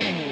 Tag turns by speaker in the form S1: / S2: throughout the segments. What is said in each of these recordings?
S1: Mm-hmm.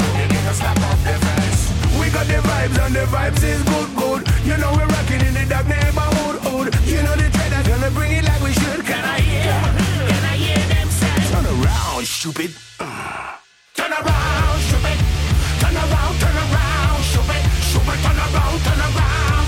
S1: vibes and the vibes is good, good. You know we're rocking in the dark neighborhood, hood. You know the trend are gonna bring it like we should. Can I hear? Can I hear them say? Turn around, stupid. Turn around, stupid. Turn around, turn around, stupid. Stupid, turn around, turn around.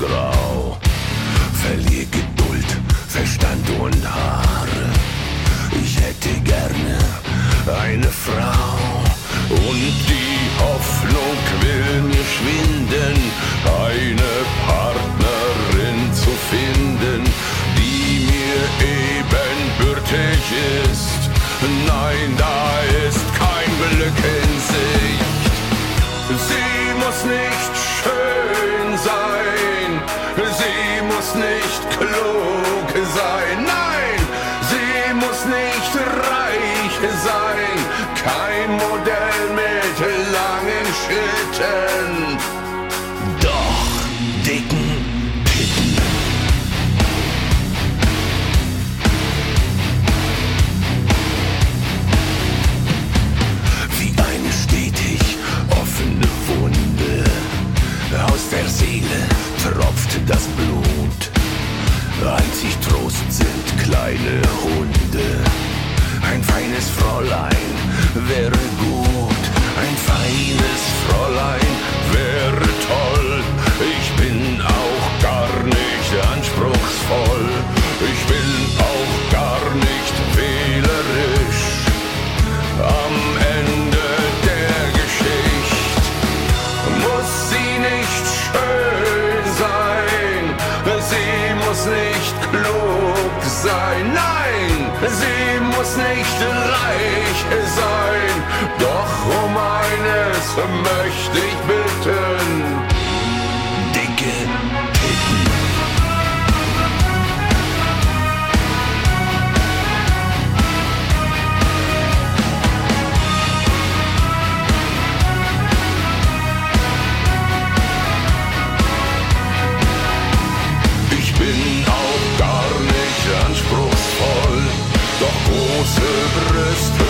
S2: grau. Verlier Geduld, Verstand und Haare. Ich hätte gerne eine Frau. Und die Hoffnung will mir schwinden, eine Partnerin zu finden, die mir ebenbürtig ist. Nein, da ist kein Glück in Sicht. Sie muss nicht schön sein muss nicht klug sein, nein, sie muss nicht reich sein, kein Modell mit langen Schritten, doch dicken Pitten. Wie eine stetig offene Wunde aus der Seele tropft das Blut. Einzig Trost sind kleine Hunde. Ein feines Fräulein wäre gut, ein feines Fräulein wäre gut. möchte ich bitten. Dicke Titten. Ich bin auch gar nicht anspruchsvoll, doch große Brüste.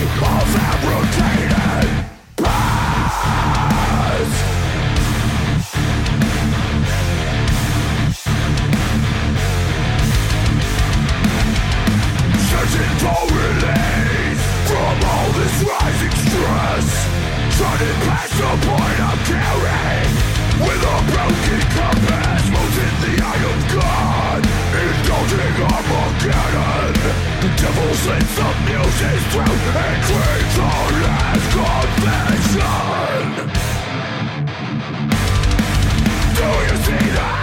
S2: Bye. devils in the music's throat
S3: It creeps on as convention Do you see that?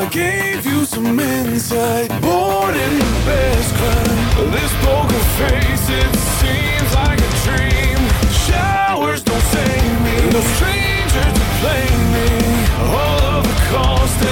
S3: I
S2: gave you some insight. Born in the best crime. This poker face, it seems like a dream. Showers don't save me. No stranger to blame me. All of the cost.